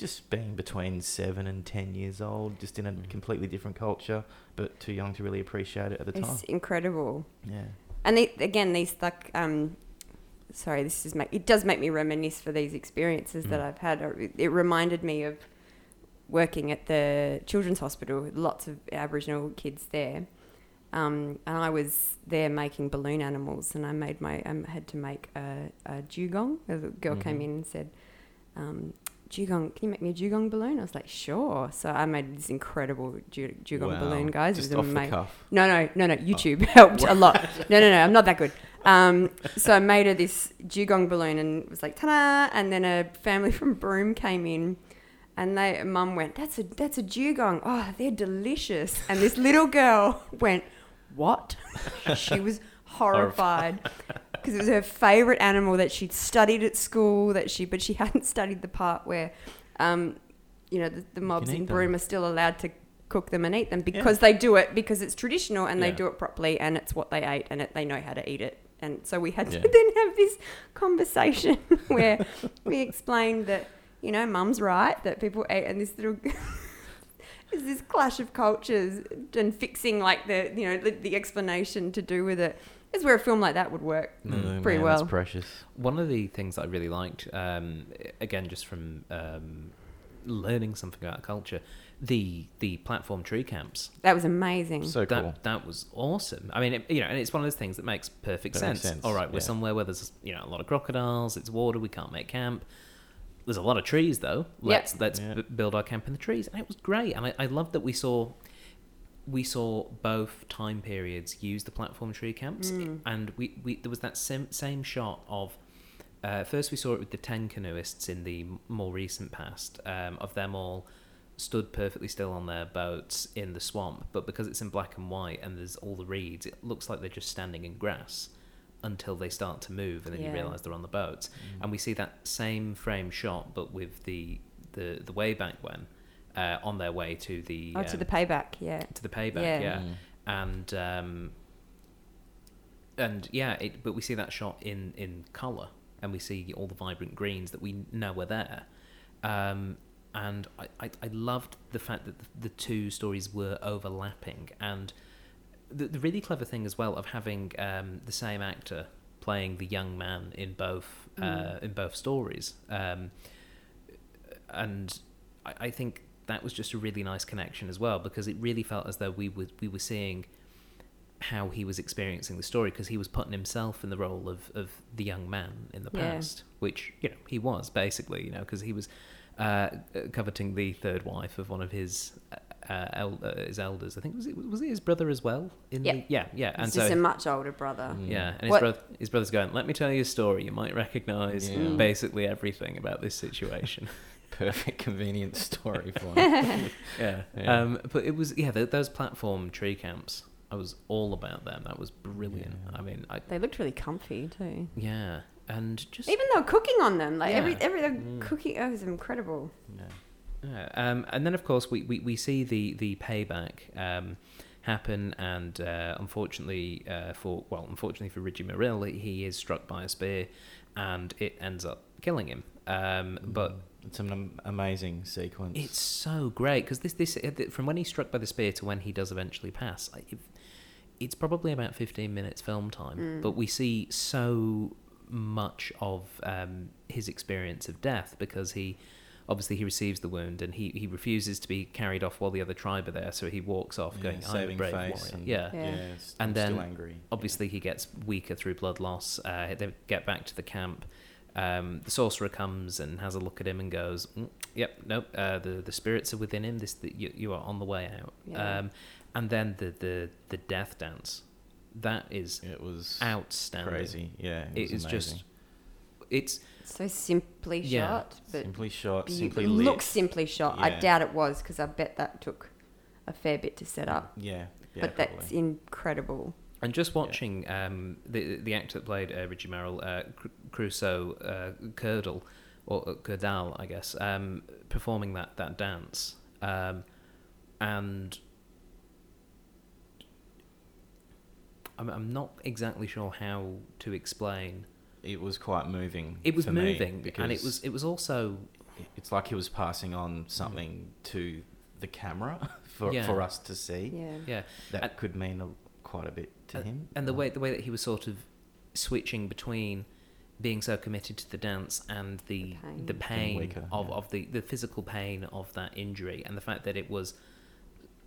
Just being between seven and ten years old, just in a Mm. completely different culture, but too young to really appreciate it at the time. It's incredible. Yeah. And they, again, these like, um, sorry, this is make, it does make me reminisce for these experiences that Mm. I've had. It, it reminded me of working at the children's hospital, with lots of Aboriginal kids there. Um, and I was there making balloon animals, and I made my I had to make a, a dugong. A girl came Mhm. in and said, um, "Dugong, can you make me a dugong balloon?" I was like, "Sure." So I made this incredible du- dugong Wow. balloon, guys. Just it was off the ama- cuff. no, no, no, no. YouTube helped a lot. No, no, no. I'm not that good. Um, so I made her this dugong balloon and was like ta-da! And then a family from Broome came in, and they mum went, "That's a that's a dugong. Oh, they're delicious." And this little girl went, "What?" she was horrified because it was her favorite animal that she'd studied at school. That she, but she hadn't studied the part where, um, you know, the, the mobs in them. Broome are still allowed to cook them and eat them because they do it because it's traditional and they do it properly and it's what they ate and it, they know how to eat it. And so we had to then have this conversation where we explained that you know mum's right that people ate and this little. Is this clash of cultures and fixing like the you know the, the explanation to do with it, is where a film like that would work. Oh, Pretty man, well. That's precious. One of the things I really liked, um, again, just from um, learning something about culture, the the platform tree camps. That was amazing. So that cool. that was awesome. I mean, it, you know, and it's one of those things that makes perfect That makes sense. sense, All right, we're yeah. somewhere where there's you know a lot of crocodiles. It's water. We can't make camp. There's a lot of trees though. Let's let's Yeah. b- build our camp in the trees, and it was great. And I, I loved that we saw we saw both time periods use the platform tree camps, Mm. and we, we there was that same same shot of. Uh, first, we saw it with the ten canoeists in the more recent past um, of them all stood perfectly still on their boats in the swamp, but because it's in black and white and there's all the reeds, it looks like they're just standing in grass until they start to move, and then you realise they're on the boats. Mm. And we see that same frame shot, but with the the, the way back when uh, on their way to the oh, to um, the payback, yeah. to the payback, Yeah. yeah, Mm. and um, and yeah, it, but we see that shot in in color, and we see all the vibrant greens that we know are there. Um, and I, I, I loved the fact that the, the two stories were overlapping, and the, the really clever thing as well of having um, the same actor playing the young man in both uh, Mm. in both stories, um, and I, I think that was just a really nice connection as well because it really felt as though we were we were seeing how he was experiencing the story because he was putting himself in the role of, of the young man in the Yeah. past, which you know he was basically, you know, because he was uh, coveting the third wife of one of his uh, uh, el- uh, his elders. I think was it was it his brother as well? In Yeah. the, yeah, yeah, and It's so just a much older brother. Mm. yeah, and his What- brother his brother's going. Let me tell you a story. You might recognise Yeah. basically everything about this situation. Perfect convenience story for him. yeah. Yeah. Um, but it was yeah th- those platform tree camps. I was all about them. That was brilliant. Yeah. I mean, I They looked really comfy too. yeah, and just Even though cooking on them, like every Yeah. every they're Mm. cooking. Oh, it was incredible. Yeah. yeah. Um, and then of course we, we, we see the the payback um, happen, and uh, unfortunately uh, for well, unfortunately for Ridjimiraril, he is struck by a spear, and it ends up killing him. Um, but Mm. It's an amazing sequence. It's so great because this this uh, from when he's struck by the spear to when he does eventually pass, it's probably about fifteen minutes film time, Mm. but we see so much of um, his experience of death because he obviously he receives the wound and he, he refuses to be carried off while the other tribe are there, so he walks off Yeah, going, "I'm a saving brave face warrior." and- yeah. Yeah. yeah, And then still angry. Obviously, he gets weaker through blood loss. Uh, they get back to the camp. Um, the sorcerer comes and has a look at him and goes, "Mm, "Yep, nope. Uh, the the spirits are within him. This the, you, you are on the way out." Yeah. Um, and then the, the the death dance, that is It was outstanding. crazy. Yeah, it, It was is just, it's So simply Yeah. shot, but simply shot, be- simply it lit. looks simply shot. I doubt it was because I bet that took a fair bit to set up. Yeah, yeah, but that's incredible. and just watching um, the the actor that played uh, Ridjimiraril, uh, Cr- Crusoe uh, Curdle or uh, Kurddal, I guess, um, performing that that dance, um, and I'm I'm not exactly sure how to explain. it was quite moving. It was for me moving, and it was it was also It's like he was passing on something to the camera for Yeah. for us to see. Yeah. yeah, That And- could mean a, quite a bit to and, him. and the Uh, way the way that he was sort of switching between being so committed to the dance and the pain. the pain, weaker, of, yeah. of the, the physical pain of that injury and the fact that it was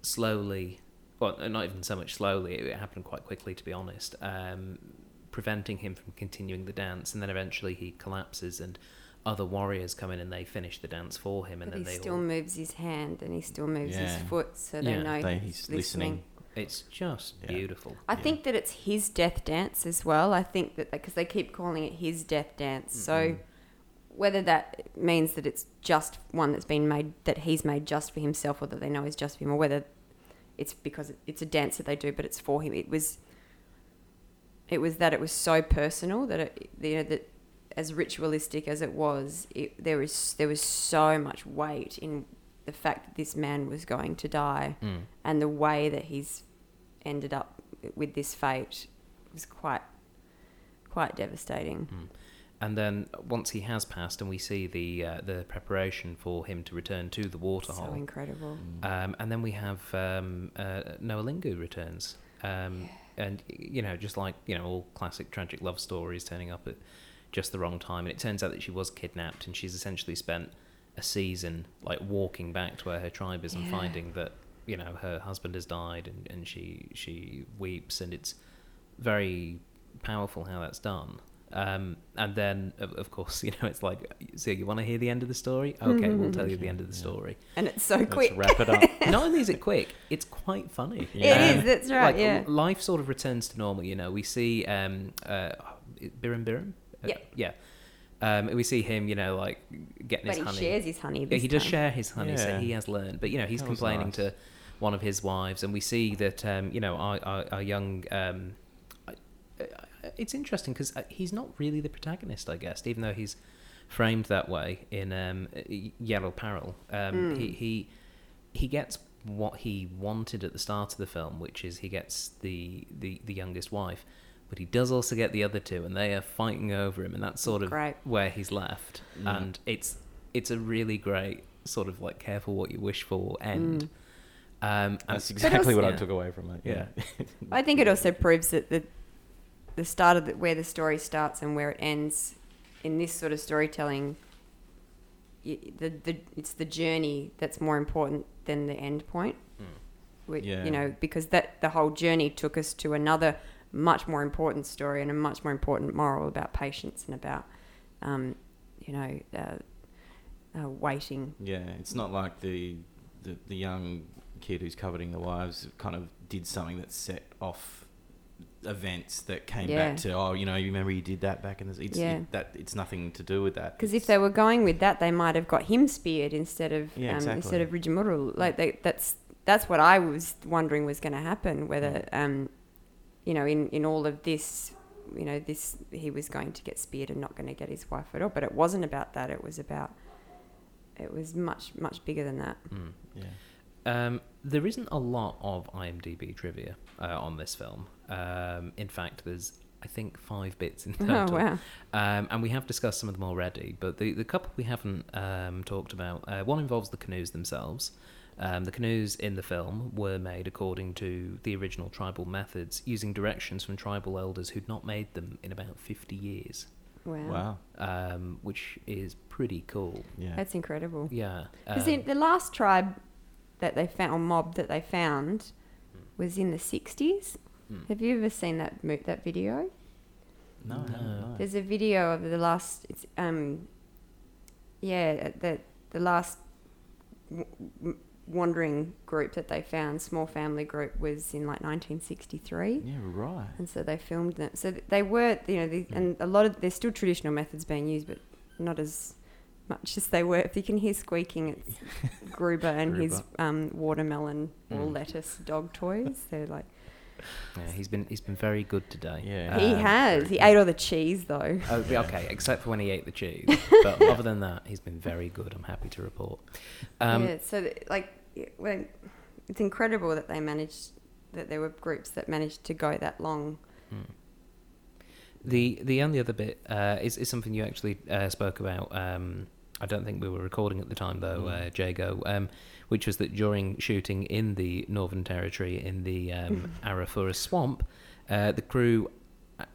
slowly well not even so much slowly it happened quite quickly to be honest um, preventing him from continuing the dance and then eventually he collapses and other warriors come in and they finish the dance for him and But then he they still all moves his hand and he still moves his foot, so they Yeah. know they, he's, he's listening. It's just Yeah. beautiful I Yeah. think that it's his death dance as well. I think that because they keep calling it his death dance, so Mhm. whether that means that it's just one that's been made that he's made just for himself, or that they know is just for him, or whether it's because it's a dance that they do, but it's for him. It was. It was that it was so personal that it, you know, that as ritualistic as it was, it, there was there was so much weight in the fact that this man was going to die Mm. and the way that he's ended up with this fate was quite quite devastating. Mm. And then once he has passed, and we see the uh, the preparation for him to return to the waterhole. So incredible. Mm. um, and then we have um, uh, Nowalingu returns. Um, and you know, just like you know, all classic tragic love stories turning up at just the wrong time, and it turns out that she was kidnapped, and she's essentially spent a season like walking back to where her tribe is and Yeah. finding that you know her husband has died, and, and she she weeps, and it's very powerful how that's done. Um, and then, of, of course, you know, it's like, so you want to hear the end of the story? Okay, we'll tell you the end of the story. And it's so Let's quick. wrap it up. Not only is it quick, it's quite funny. Yeah. It Um, is. That's right. like yeah. life sort of returns to normal. You know, we see um, uh, Birrinbirrin. Uh, Yep. Yeah. Um, we see him, you know, like getting his But his he honey. shares his honey. yeah, This he does time. share his honey, so he has learned. But you know, he's That complaining nice. to one of his wives, and we see that um, you know our our, our young. Um, I- I- it's interesting because he's not really the protagonist, I guess, even though he's framed that way in um, Yeeralparil. Um, Mm. He he he gets what he wanted at the start of the film, which is he gets the, the, the youngest wife, but he does also get the other two, and they are fighting over him, and that's sort of Great. where he's left. Yeah. And it's it's a really great sort of like careful what you wish for end. Mm. Um, and That's exactly what I took away from it. Yeah. I think it also proves that the the start of the, where the story starts and where it ends in this sort of storytelling. y the, the it's the journey that's more important than the end point. Mm. Which, Yeah. You know, because that the whole journey took us to another much more important story and a much more important moral about patience and about, um, you know, uh, uh, waiting. Yeah, it's not like the, the the young kid who's coveting the wives kind of did something that set off events that came Yeah. back to oh you know you remember you did that back in the it's Yeah. it, that it's nothing to do with that Because if they were going with that, they might have got him speared instead of Yeah, um, exactly. instead of Ridjimiraril. Like they, that's that's what I was wondering was going to happen. Whether um, you know, in in all of this, you know, this he was going to get speared and not going to get his wife at all. But it wasn't about that. It was about it was much much bigger than that. Mm. yeah Um, there isn't a lot of IMDb trivia uh, on this film. Um, in fact, there's I think five bits in Oh total. wow! Um, and we have discussed some of them already, but the, the couple we haven't um, talked about uh, one involves the canoes themselves. Um, the canoes in the film were made according to the original tribal methods, using directions from tribal elders who'd not made them in about 50 years, Wow, wow um, which is pretty cool. yeah that's incredible. Yeah. Because um, the last tribe that they found, or mob that they found, was in the sixties. mm. Have you ever seen that mo- that video? no, No. no. There's a video of the last. It's um, yeah, the the last w- w- wandering group that they found, small family group, was in like 1963, yeah right and so they filmed them. So they were, you know, the, and a lot of there's still traditional methods being used, but not as much as they were. If you can hear squeaking, it's Gruber and his um, watermelon or Mm. lettuce dog toys. They're like yeah, he's been he's been very good today. Yeah. he Um, has. He ate all the cheese though. Oh, okay, except for when he ate the cheese. But other than that, he's been very good. I'm happy to report. Um, yeah, so like, it- it's incredible that they managed that there were groups that managed to go that long. hmm. The the only other bit uh, is is something you actually uh, spoke about. Um, I don't think we were recording at the time though, Mm. uh, Jago. Um, which was that during shooting in the Northern Territory in the um, Arafura swamp, uh, the crew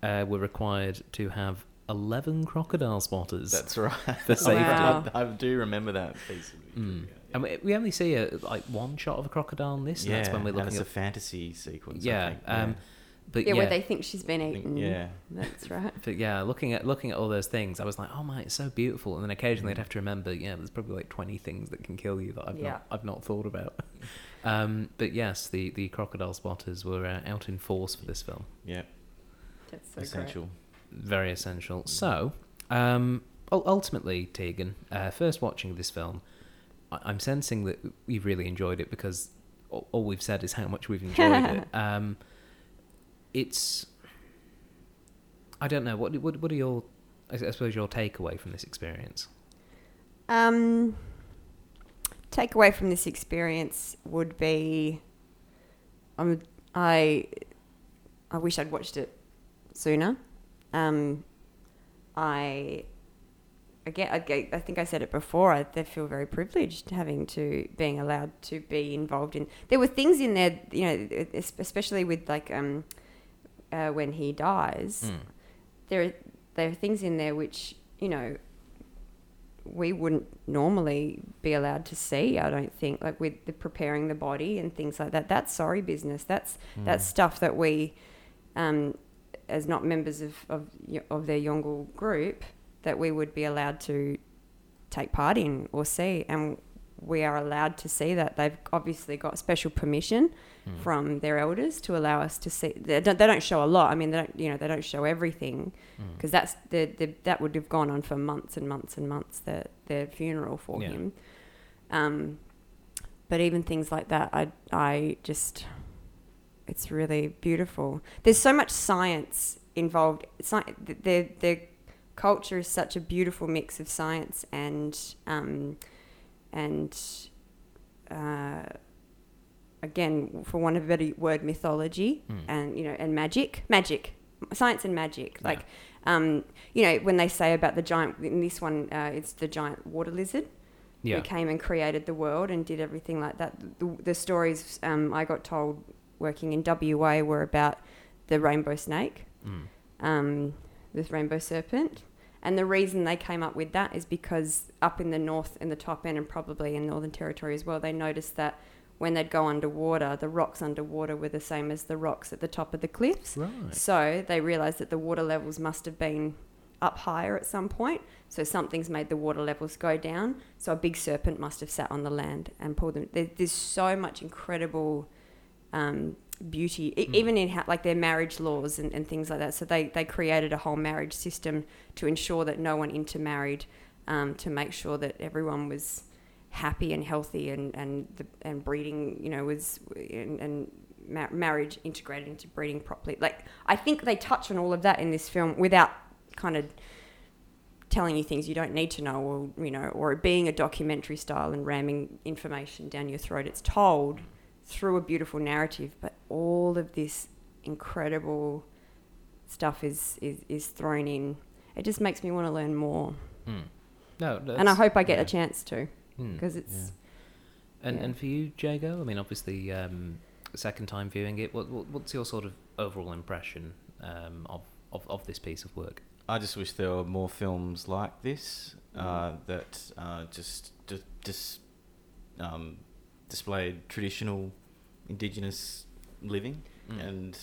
uh, were required to have eleven crocodile spotters. that's right For safety. Wow. I, I do remember that piece of it. Mm. And we, we only see a, like one shot of a crocodile in this, and yeah that's when we're and looking it's at a fantasy sequence I Yeah, um, But Yeah, yeah, where they think she's been I think- eaten. yeah That's right. but yeah, looking at looking at all those things, I was like, oh my, it's so beautiful. And then occasionally I'd have to remember, yeah, there's probably like 20 things that can kill you that I've Yeah. not I've not thought about. um, but yes, the the crocodile spotters were uh, out in force for this film. yeah That's so essential Very essential. So, um, ultimately, Tegan, uh, first watching this film, I- I'm sensing that you've really enjoyed it because all all we've said is how much we've enjoyed it. Um, it's, I don't know. What what what are your, I suppose your takeaway from this experience? Um, takeaway from this experience would be, um, I, I wish I'd watched it sooner. Um, I, again, I, I think I said it before. I, I feel very privileged having to being allowed to be involved in. There were things in there, you know, especially with like um, uh, when he dies, Mm. there are, there are things in there which you know we wouldn't normally be allowed to see. I don't think like with the preparing the body and things like that. That's sorry business. That's that's stuff that we, um, as not members of of of their Yolngu group, that we would be allowed to take part in or see, and we are allowed to see that. They've obviously got special permission Hmm. from their elders to allow us to see. They don't, they don't show a lot. I mean, they don't, you know, they don't show everything because that's the, the that would have gone on for months and months and months. The their funeral for Yeah. him. Um, but even things like that, I I just, it's really beautiful. There's so much science involved. Sci- their their culture is such a beautiful mix of science and um, and uh, again, for want of a better word, mythology Mm. and you know and magic, magic, science and magic. Yeah. Like, um, you know, when they say about the giant in this one, uh, it's the giant water lizard Yeah. who came and created the world and did everything like that. The, the stories um, I got told working in WA were about the rainbow snake, Mm. um, this rainbow serpent. And the reason they came up with that is because up in the north, in the top end, and probably in Northern Territory as well, they noticed that when they'd go underwater, the rocks underwater were the same as the rocks at the top of the cliffs. Right. So they realised that the water levels must have been up higher at some point. So something's made the water levels go down. So a big serpent must have sat on the land and pulled them. There's so much incredible um, beauty, Mm. even in how, like their marriage laws and, and things like that. So they, they created a whole marriage system to ensure that no one intermarried, um, to make sure that everyone was happy and healthy and and the, and breeding, you know, was and, and ma- marriage integrated into breeding properly. Like I think they touch on all of that in this film without kind of telling you things you don't need to know or you know or being a documentary style and ramming information down your throat it's told through a beautiful narrative but all of this incredible stuff is is, is thrown in it just makes me want to learn more Mm. No, and i hope i get yeah. a chance to Mm. because it's And Yeah. and for you, Jago, I mean, obviously, um, second time viewing it. What, what what's your sort of overall impression um, of, of of this piece of work? I just wish there were more films like this uh, that uh, just just, just um, displayed traditional indigenous living Mm. and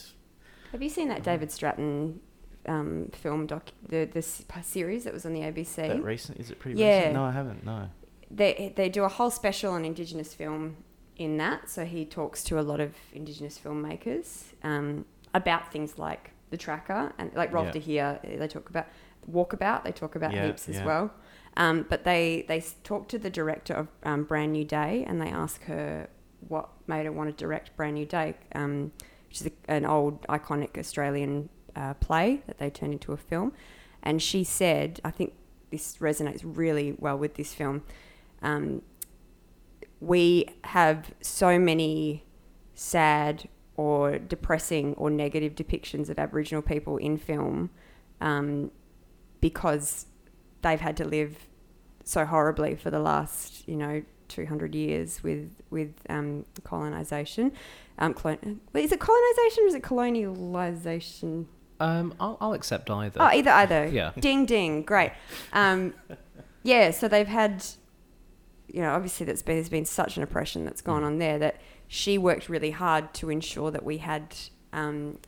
have you seen that david stratton um, film doc the this series that was on the abc that recent is it pretty Yeah. recent? No, I haven't. No. They they do a whole special on Indigenous film in that. So he talks to a lot of Indigenous filmmakers um, about things like the tracker and like Rolf Yeah. de Heer. They talk about walkabout. They talk about Yeah, heaps as yeah. well. Um, but they they talk to the director of um, Bran Nue Dae and they ask her what made her want to direct Bran Nue Dae, um, which is a, an old iconic Australian uh, play that they turned into a film. And she said, I think this resonates really well with this film. Um, we have so many sad or depressing or negative depictions of Aboriginal people in film um, because they've had to live so horribly for the last, you know, 200 years with with um, colonization. Um, colon- is it colonization or is it colonialization? Um, I'll, I'll accept either. Oh, either, either. Yeah. Ding, ding. Great. Um, yeah, so they've had, you know, obviously that's been, there's been such an oppression that's gone Mm. on there that she worked really hard to ensure that we had um,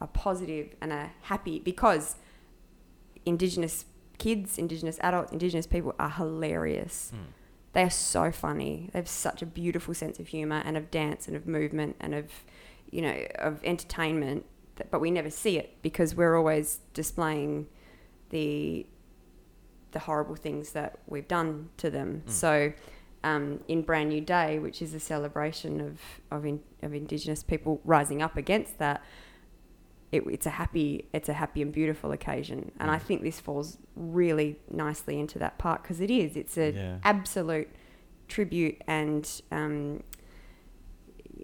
a positive and a happy, because Indigenous kids, Indigenous adults, Indigenous people are hilarious. Mm. They are so funny. They have such a beautiful sense of humor and of dance and of movement and of, you know, of entertainment. that- But we never see it because we're always displaying the the horrible things that we've done to them. Mm. So, um, in Bran Nue Dae, which is a celebration of of, in, of Indigenous people rising up against that, it, it's a happy it's a happy and beautiful occasion, and I Mm. think this falls really nicely into that part because it is it's an Yeah. absolute tribute and um,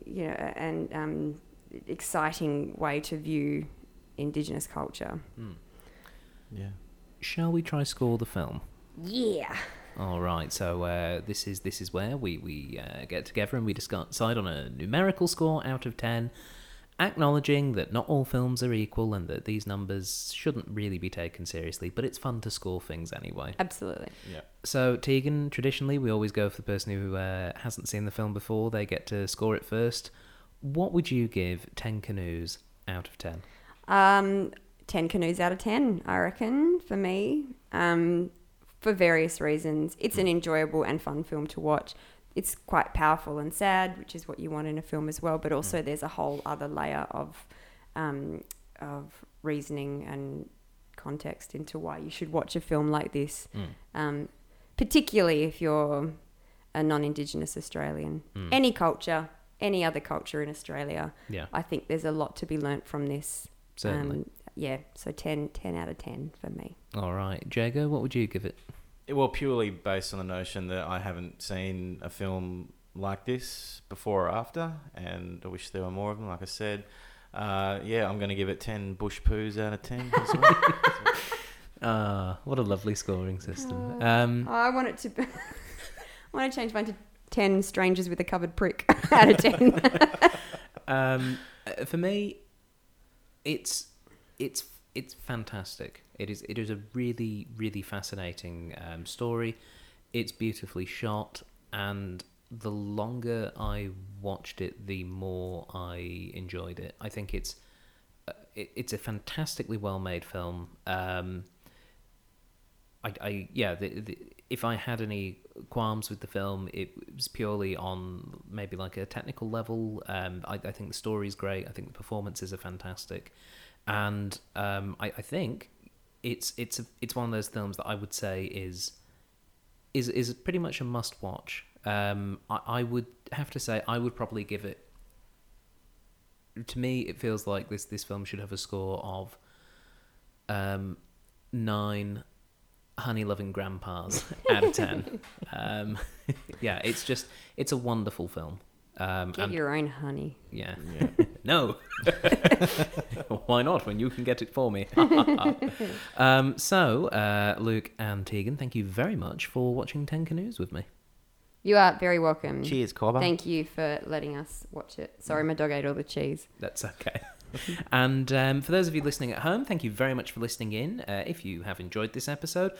you know and um, exciting way to view Indigenous culture. Mm. Yeah. Shall we try score the film? Yeah. All right. So uh, this is this is where we we uh, get together and we discuss- decide on a numerical score out of ten. acknowledging that not all films are equal and that these numbers shouldn't really be taken seriously, but it's fun to score things anyway. Absolutely. Yeah. So, Tegan, traditionally, we always go for the person who uh, hasn't seen the film before. They get to score it first. What would you give 10 Canoes out of 10? Um, 10 canoes out of 10, I reckon, for me, um, for various reasons. It's an enjoyable and fun film to watch. It's quite powerful and sad, which is what you want in a film as well, but also there's a whole other layer of, um, of reasoning and context into why you should watch a film like this, Mm. um, particularly if you're a non Indigenous Australian. Mm. Any culture, any other culture in Australia, Yeah, I think there's a lot to be learnt from this. certainly. Um, yeah, so 10, 10 out of 10 for me. All right. Jago, what would you give it? Well, purely based on the notion that I haven't seen a film like this before or after, and I wish there were more of them. Like I said, uh, yeah, I'm going to give it ten bush poos out of ten. As well. Ah, what a lovely scoring system. Uh, Um, I want it to be, I want to change mine to 10 strangers with a covered prick out of 10. Um, uh, for me, it's it's it's fantastic. It is it is a really really fascinating um, story. It's beautifully shot, and the longer I watched it, the more I enjoyed it. I think it's uh, it, it's a fantastically well made film. Um, I, I yeah, the, the, if I had any qualms with the film, it was purely on maybe like a technical level. Um, I, I think the story is great. I think the performances are fantastic, and um, I, I think it's it's a, it's one of those films that I would say is is is pretty much a must watch. Um, I, I would have to say I would probably give it. To me, it feels like this this film should have a score of um, nine honey loving grandpas out of 10 um, yeah it's just it's a wonderful film um, Get and your own honey. yeah yeah. no why not when you can get it for me um, so uh, luke and tegan thank you very much for watching 10 canoes with me You are very welcome. Cheers, Cobber. Thank you for letting us watch it. Sorry, my dog ate all the cheese. That's okay. and um, for those of you listening at home, thank you very much for listening in. Uh, if you have enjoyed this episode,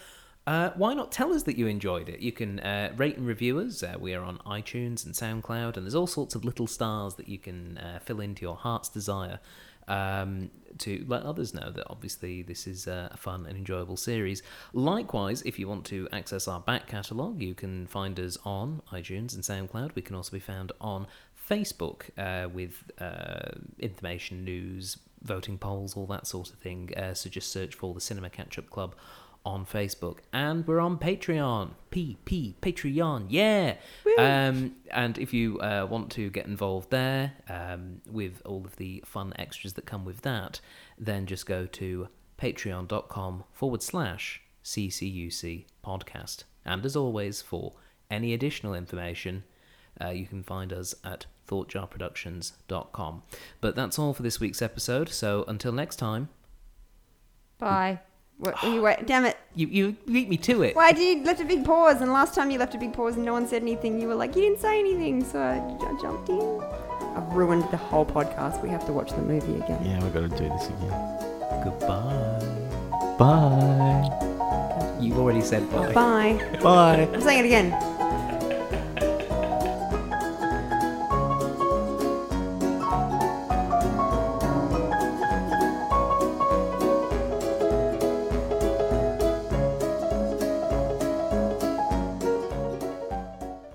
uh, why not tell us that you enjoyed it? You can uh, rate and review us. Uh, we are on iTunes and SoundCloud, and there's all sorts of little stars that you can uh, fill into your heart's desire um, to let others know that obviously this is uh, a fun and enjoyable series. Likewise, if you want to access our back catalogue, you can find us on iTunes and SoundCloud. We can also be found on Facebook with information, news, voting polls, all that sort of thing. So just search for the Cinema Catch Up Club on Facebook, and we're on Patreon. P P Patreon, yeah. Um, and if you uh, want to get involved there um, with all of the fun extras that come with that, then just go to patreon.com forward slash CCUC podcast. And as always, for any additional information, uh, you can find us at thoughtjarproductions.com. But that's all for this week's episode. So until next time, Bye. What, you wait, damn it. you, you beat me to it. Why did you left a big pause? And last time you left a big pause and no one said anything, you were like, you didn't say anything. So I, I jumped in. I've ruined the whole podcast. We have to watch the movie again. Yeah, we've got to do this again. Goodbye. Bye. You've already said bye. Bye. Bye. I'm saying it again.